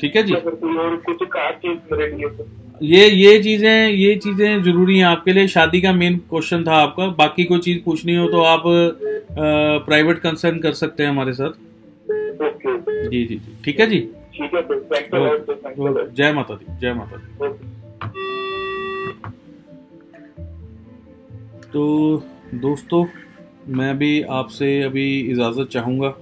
ठीक है जी? कुछ ये ये चीज़ें ये चीज़ें ज़रूरी हैं आपके लिए। शादी का मेन क्वेश्चन था आपका। बाकी कोई चीज़ पूछनी हो तो आप प्राइवेट कंसर्न कर सकते हैं हमारे साथ। जी जी जी। ठीक है जी? जय माता दी जय माता दी। तो दोस्तों मैं भी आपसे अभी इजाज़त चाहूँगा।